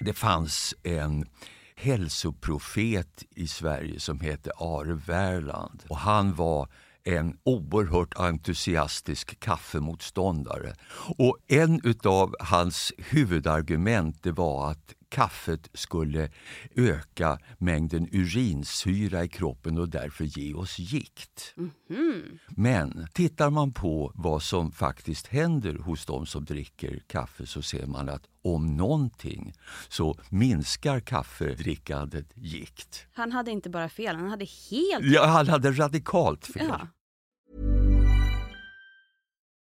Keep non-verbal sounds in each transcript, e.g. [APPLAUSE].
Det fanns en hälsoprofet i Sverige som hette Are Wärland och han var en oerhört entusiastisk kaffemotståndare. Och en utav hans huvudargument det var att kaffet skulle öka mängden urinsyra i kroppen och därför ge oss gikt. Mhm. Men tittar man på vad som faktiskt händer hos de som dricker kaffe så ser man att om någonting så minskar kaffedrickandet gikt. Han hade inte bara fel, han hade helt Ja, han hade radikalt fel. Ja.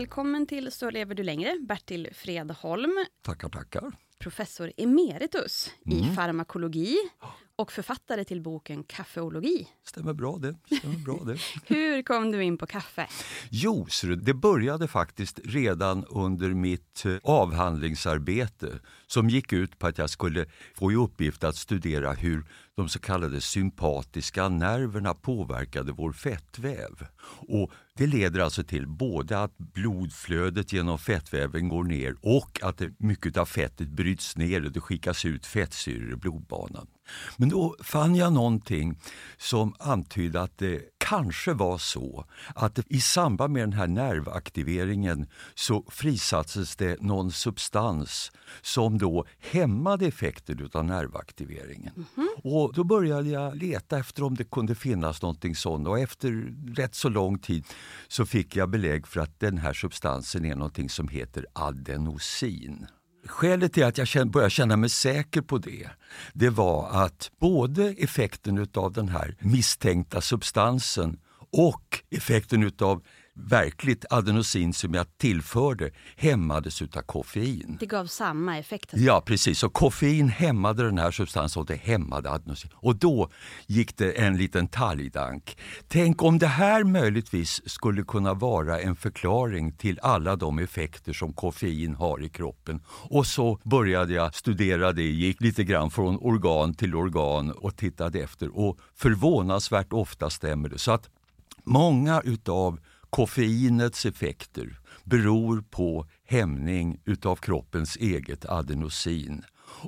Välkommen till Så lever du längre, Bertil Fredholm, Tackar, tackar. professor emeritus i Mm. farmakologi och författare till boken Kaffeologi. Stämmer bra det. Stämmer bra det. [LAUGHS] Hur kom du in på kaffe? Jo, det började faktiskt redan under mitt eh, avhandlingsarbete som gick ut på att jag skulle få i uppgift att studera hur de så kallade sympatiska nerverna påverkade vår fettväv. Och det leder alltså till både att blodflödet genom fettväven går ner och att mycket av fettet bryts ner och det skickas ut fettsyror i blodbanan. Men då fann jag någonting som antydde att det kanske var så att i samband med den här nervaktiveringen så frisattes det någon substans som då hämmade effekten utav nervaktiveringen. Och då började jag leta efter om det kunde finnas någonting sånt och efter rätt så lång tid så fick jag belägg för att den här substansen är någonting som heter adenosin. Skälet till att jag började känna mig säker på det, det var att både effekten utav den här misstänkta substansen och effekten utav verkligt adenosin som jag tillförde hämmades utav koffein. Det gav samma effekt. Ja, precis. Och koffein hämmade den här substansen och det hämmade adenosin. Och då gick det en liten talgdank. Tänk om det här möjligtvis skulle kunna vara en förklaring till alla de effekter som koffein har i kroppen. Och så började jag studera det, gick lite grann från organ till organ och tittade efter. Och förvånansvärt ofta stämmer det. Så att många utav koffeinets effekter beror på hämning utav kroppens eget adenosin.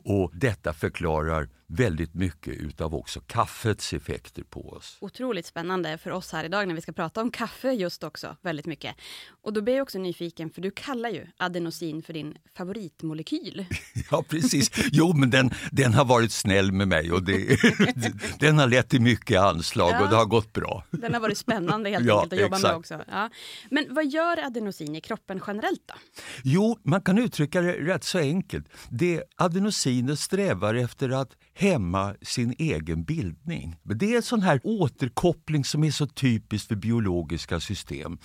Och detta förklarar väldigt mycket utav också kaffets effekter på oss. Otroligt spännande för oss här idag när vi ska prata om kaffe just också, väldigt mycket. Och då blir jag också nyfiken, för du kallar ju adenosin för din favoritmolekyl. [LAUGHS] Ja, precis. Jo, men den, den har varit snäll med mig och det, [LAUGHS] den har lett till mycket anslag och det har gått bra. Den har varit spännande helt [LAUGHS] Ja, enkelt att jobba med exakt. också. Ja. Men vad gör adenosin i kroppen generellt då? Jo, man kan uttrycka det rätt så enkelt. Det adenosinet strävar efter att hämma sin egen bildning. Det är en sån här återkoppling som är så typisk för biologiska system.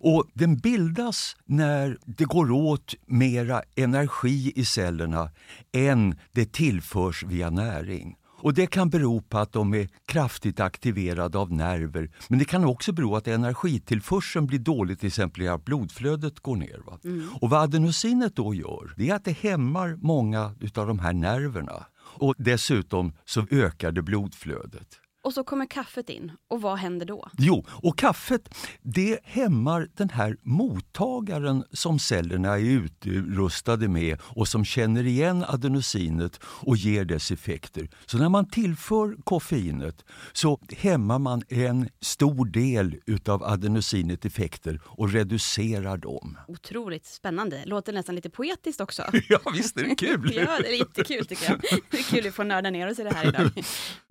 Och den bildas när det går åt mera energi i cellerna än det tillförs via näring. Och Det kan bero på att de är kraftigt aktiverade av nerver men det kan också bero på att energitillförseln blir dålig, till exempel att blodflödet går ner. Mm. Och Vad adenosinet då gör, det är att det hämmar många av de här nerverna. Och Dessutom så ökar det blodflödet. Och så kommer kaffet in. Och vad händer då? Jo, och kaffet det hämmar den här mottagaren som cellerna är utrustade med och som känner igen adenosinet och ger dess effekter. Så när man tillför koffeinet så hämmar man en stor del utav adenosinet effekter och reducerar dem. Otroligt spännande. Låter nästan lite poetiskt också. [LAUGHS] ja, visst är det kul! [LAUGHS] ja, det är jättekul tycker jag. Det är kul att få nörda ner oss i det här idag. [LAUGHS]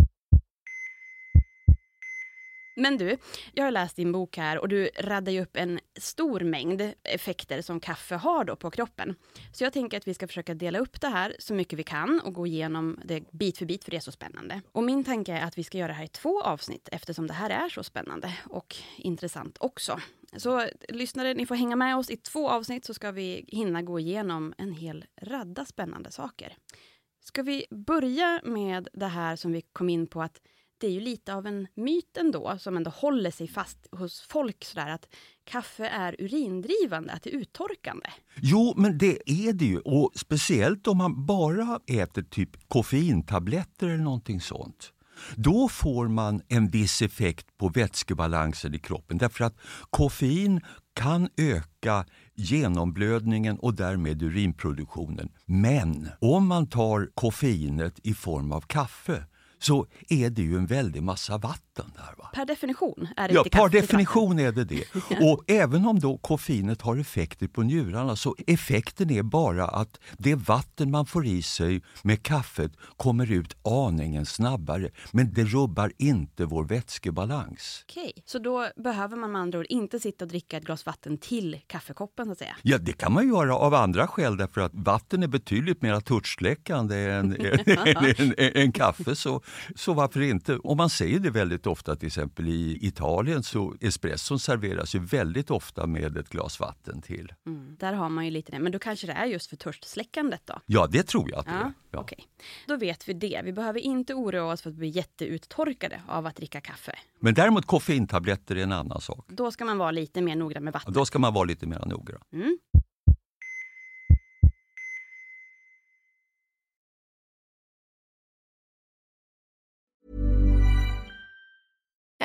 Men du, jag har läst din bok här och du raddar ju upp en stor mängd effekter som kaffe har då på kroppen. Så jag tänker att vi ska försöka dela upp det här så mycket vi kan och gå igenom det bit för bit för det är så spännande. Och min tanke är att vi ska göra det här i två avsnitt eftersom det här är så spännande och intressant också. Så lyssnare, ni får hänga med oss i två avsnitt så ska vi hinna gå igenom en hel radda spännande saker. Ska vi börja med det här som vi kom in på att det är ju lite av en myt ändå, som ändå håller sig fast hos folk sådär att kaffe är urindrivande, att det är uttorkande. Jo, men det är det ju. Och speciellt om man bara äter typ koffeintabletter eller någonting sånt. Då får man en viss effekt på vätskebalansen i kroppen därför att koffein kan öka genomblödningen och därmed urinproduktionen. Men om man tar koffeinet i form av kaffe så är det ju en väldig massa vatten där. Va? Per definition är det ja, inte per definition är det det. [LAUGHS] Och även om då koffeinet har effekter på njurarna så effekten är bara att det vatten man får i sig med kaffet kommer ut aningen snabbare. Men det rubbar inte vår vätskebalans. Okej, så då behöver man med andra ord inte sitta och dricka ett glas vatten till kaffekoppen så att säga? Ja, det kan man göra av andra skäl därför att vatten är betydligt mer törstsläckande än, än, än, än kaffe. Så så varför inte? Och man säger det väldigt ofta, till exempel i Italien så espresson serveras ju väldigt ofta med ett glas vatten till. Mm, där har man ju lite det, men då kanske det är just för törstsläckandet då? Ja, det tror jag att det ja, är. Ja. Okay. Då vet vi det. Vi behöver inte oroa oss för att bli jätteuttorkade av att dricka kaffe. Men däremot koffeintabletter är en annan sak. Då ska man vara lite mer noggrann med vattnet. Då ska man vara lite mer noggrann. Mm.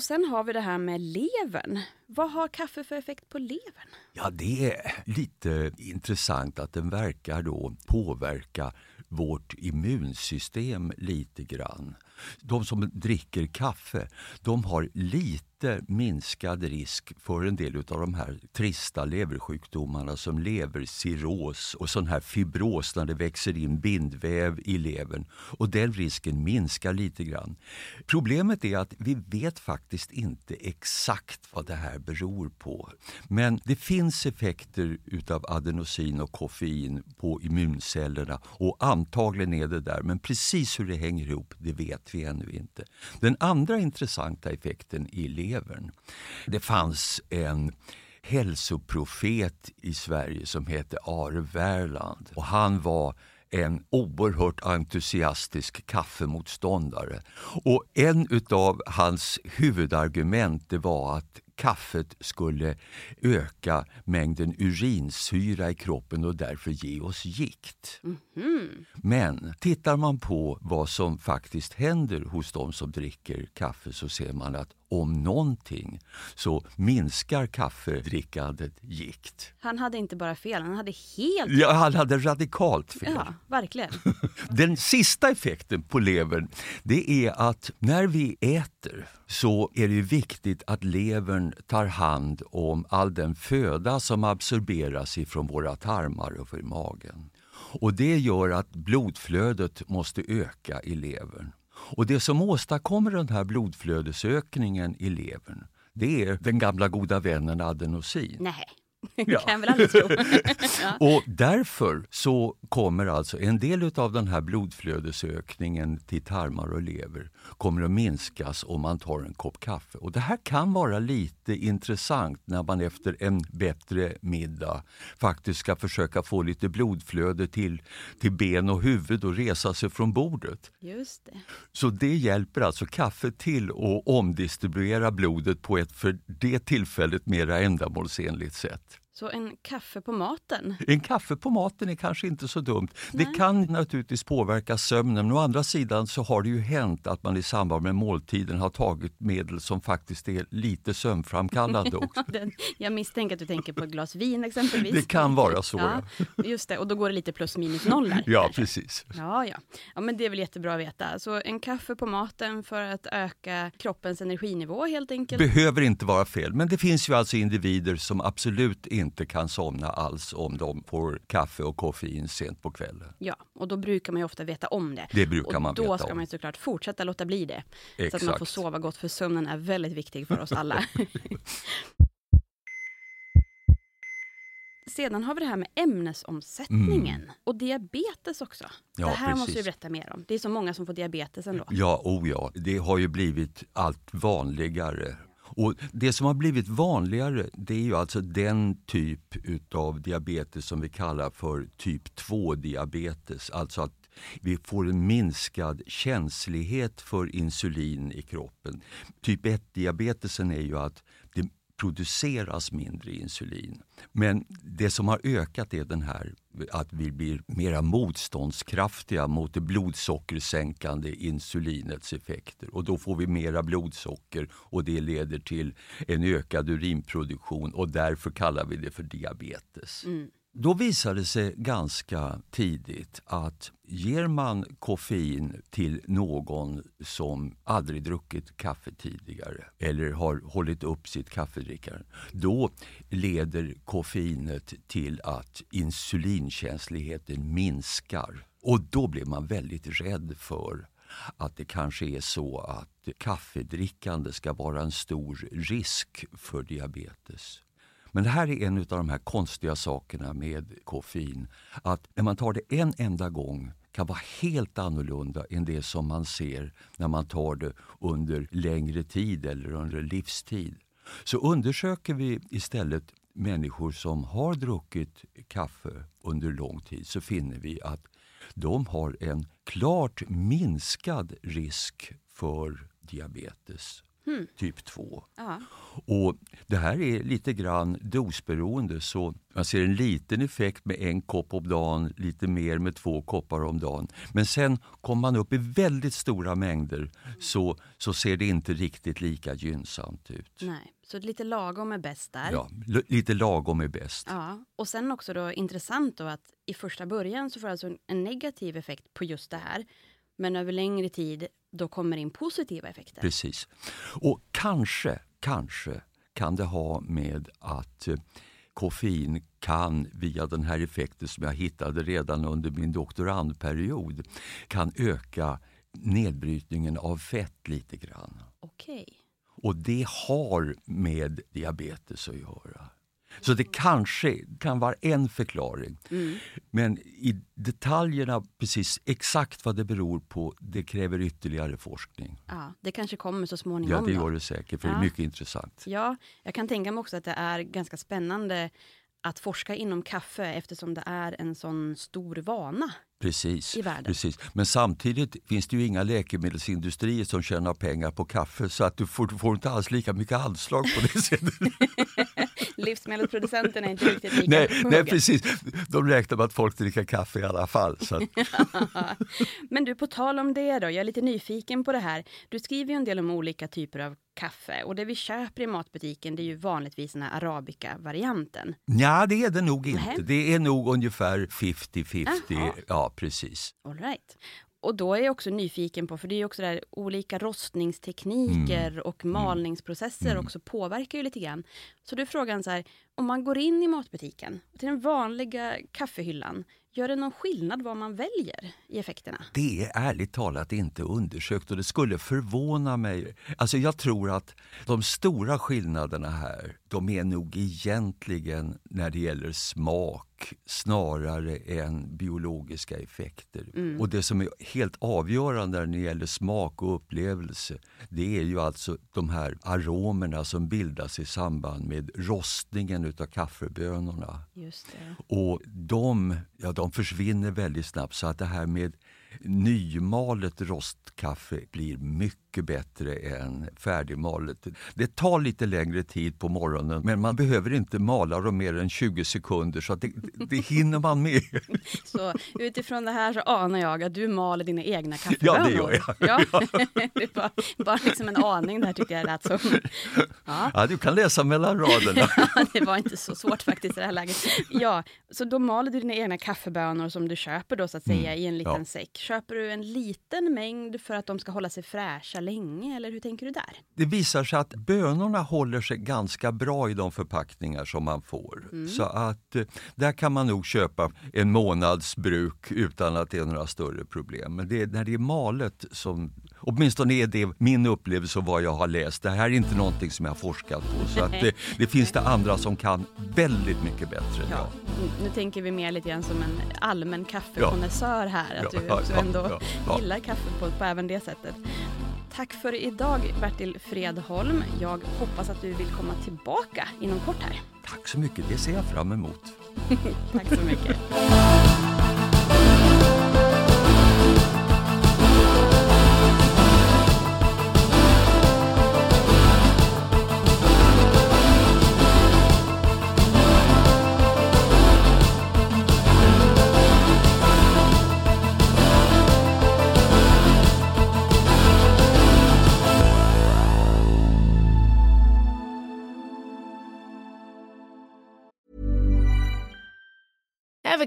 Och sen har vi det här med levern. Vad har kaffe för effekt på levern? Ja, det är lite intressant att den verkar då påverka vårt immunsystem lite grann. De som dricker kaffe, de har lite minskad risk för en del av de här trista leversjukdomarna som levercirros och sån här fibros när det växer in bindväv i levern. Och den risken minskar lite grann. Problemet är att vi vet faktiskt inte exakt vad det här beror på. Men det finns effekter utav adenosin och koffein på immuncellerna och antagligen är det där. Men precis hur det hänger ihop, det vet vi ännu inte. Den andra intressanta effekten i levern, det fanns en hälsoprofet i Sverige som hette Are Wärland och han var en oerhört entusiastisk kaffemotståndare. Och en utav hans huvudargument det var att kaffet skulle öka mängden urinsyra i kroppen och därför ge oss gikt. Mhm. Men tittar man på vad som faktiskt händer hos de som dricker kaffe så ser man att om någonting så minskar kaffedrickandet gikt. Han hade inte bara fel, han hade helt Ja, han hade radikalt fel. Ja, verkligen. [LAUGHS] Den sista effekten på levern det är att när vi äter så är det viktigt att levern tar hand om all den föda som absorberas ifrån våra tarmar och i magen. Och Det gör att blodflödet måste öka i levern. Och Det som åstadkommer den här blodflödesökningen i levern det är den gamla goda vännen adenosin. Nej, [LAUGHS] Ja. kan jag väl aldrig tro. [LAUGHS] ja. Och därför så kommer alltså en del av den här blodflödesökningen till tarmar och lever kommer att minskas om man tar en kopp kaffe. Och Det här kan vara lite intressant när man efter en bättre middag faktiskt ska försöka få lite blodflöde till, till ben och huvud och resa sig från bordet. Just det. Så det hjälper alltså kaffet till att omdistribuera blodet på ett för det tillfället mera ändamålsenligt sätt. Så en kaffe på maten. En kaffe på maten är kanske inte så dumt. Nej. Det kan naturligtvis påverka sömnen men å andra sidan så har det ju hänt att man i samband med måltiden har tagit medel som faktiskt är lite sömnframkallande [LAUGHS] också. Jag misstänker att du tänker på ett glas vin exempelvis. Det kan vara så, Ja, just det. Och då går det lite plus minus noll där. Ja, kanske. precis. Ja, ja. ja, men det är väl jättebra att veta. Så en kaffe på maten för att öka kroppens energinivå helt enkelt. Behöver inte vara fel, men det finns ju alltså individer som absolut inte kan somna alls om de får kaffe och koffein sent på kvällen. Ja, och då brukar man ju ofta veta om det. Det brukar och man då veta ska om. man ju såklart fortsätta låta bli det. Så att man Exakt. får sova gott, för sömnen är väldigt viktig för oss alla. [LAUGHS] Sedan har vi det här med ämnesomsättningen och diabetes också. Mm. Ja, det här måste precis. du berätta mer om. Det är så många som får diabetes ändå. Ja, oh ja, det har ju blivit allt vanligare. Och Det som har blivit vanligare det är ju alltså den typ utav diabetes som vi kallar för typ 2-diabetes. Alltså att vi får en minskad känslighet för insulin i kroppen. Typ 1-diabetesen är ju att produceras mindre insulin. Men det som har ökat är den här att vi blir mera motståndskraftiga mot det blodsockersänkande insulinets effekter. Och då får vi mera blodsocker och det leder till en ökad urinproduktion och därför kallar vi det för diabetes. Mm. Då visade det sig ganska tidigt att ger man koffein till någon som aldrig druckit kaffe tidigare eller har hållit upp sitt kaffedrickande, då leder koffeinet till att insulinkänsligheten minskar. Och då blir man väldigt rädd för att det kanske är så att kaffedrickande ska vara en stor risk för diabetes. Men det här är en av de här konstiga sakerna med koffein. Att när man tar det en enda gång kan vara helt annorlunda än det som man ser när man tar det under längre tid eller under livstid. Så undersöker vi istället människor som har druckit kaffe under lång tid så finner vi att de har en klart minskad risk för diabetes Hmm. typ 2. Ja. Och Det här är lite grann dosberoende så man ser en liten effekt med en kopp om dagen, lite mer med två koppar om dagen. Men sen kommer man upp i väldigt stora mängder så, så ser det inte riktigt lika gynnsamt ut. Nej, så lite lagom är bäst där. Ja, lite lagom är bäst. Ja, och sen också då intressant då att i första början så får alltså en negativ effekt på just det här. Men över längre tid då kommer in positiva effekter. Precis. Och kanske, kanske kan det ha med att eh, koffein kan via den här effekten som jag hittade redan under min doktorandperiod kan öka nedbrytningen av fett lite grann. Okej. Och det har med diabetes att göra. Så det kanske kan vara en förklaring. Mm. Men i detaljerna, precis exakt vad det beror på, det kräver ytterligare forskning. Ja, det kanske kommer så småningom. Ja, det gör det säkert, för det är Ja. mycket intressant. Ja, jag kan tänka mig också att det är ganska spännande att forska inom kaffe eftersom det är en sån stor vana. Precis, i världen. precis. Men samtidigt finns det ju inga läkemedelsindustrier som tjänar pengar på kaffe så att du får, du får inte alls lika mycket anslag på det [LAUGHS] sättet. [LAUGHS] Livsmedelsproducenterna är inte riktigt lika nej, på nej, precis. De räknar med att folk dricker kaffe i alla fall. [LAUGHS] Men du, på tal om det då, jag är lite nyfiken på det här. Du skriver ju en del om olika typer av kaffe och det vi köper i matbutiken det är ju vanligtvis den här arabica-varianten. ja, det är det nog inte. Nej. Det är nog ungefär 50-50. Jaha. Ja, precis. All right. Och då är jag också nyfiken på, för det är ju också där olika rostningstekniker Mm. och malningsprocesser också påverkar ju lite grann. Så då är frågan så här, om man går in i matbutiken, till den vanliga kaffehyllan, gör det någon skillnad vad man väljer i effekterna? Det är ärligt talat inte undersökt och det skulle förvåna mig. Alltså jag tror att de stora skillnaderna här, de är nog egentligen när det gäller smak snarare än biologiska effekter. Och det som är helt avgörande när det gäller smak och upplevelse, det är ju alltså de här aromerna som bildas i samband med rostningen utav kaffebönorna. Just det. Och de, ja, de försvinner väldigt snabbt så att det här med nymalet rostkaffe blir mycket bättre än färdigmalet. Det tar lite längre tid på morgonen men man behöver inte mala dem mer än 20 sekunder så det, det hinner man med. [LAUGHS] Så utifrån det här så anar jag att du maler dina egna kaffebönor. Ja, det gör jag. [LAUGHS] Ja. [LAUGHS] det var bara liksom en aning där tyckte jag lät som. Ja. Ja, du kan läsa mellan raderna. det var inte så svårt faktiskt i det här läget. Ja, så då maler du dina egna kaffebönor som du köper då så att säga i en liten Mm. ja. säck. Köper du en liten mängd för att de ska hålla sig fräscha länge eller hur tänker du där? Det visar sig att bönorna håller sig ganska bra i de förpackningar som man får. Så att eh, där kan man nog köpa en månads bruk utan att det är några större problem. Men det är när det är malet som, åtminstone är det min upplevelse och vad jag har läst. Det här är inte någonting som jag har forskat på. Så att det, [LAUGHS] det finns det andra som kan väldigt mycket bättre än jag. Nu, tänker vi mer lite grann som en allmän kaffekonnässör här, att Ja, du ja, också ja, ändå ja, ja. gillar kaffe på, på även det sättet. Tack för idag Bertil Fredholm. Jag hoppas att du vill komma tillbaka inom kort här. Tack så mycket, det ser jag fram emot. [LAUGHS] Tack så mycket.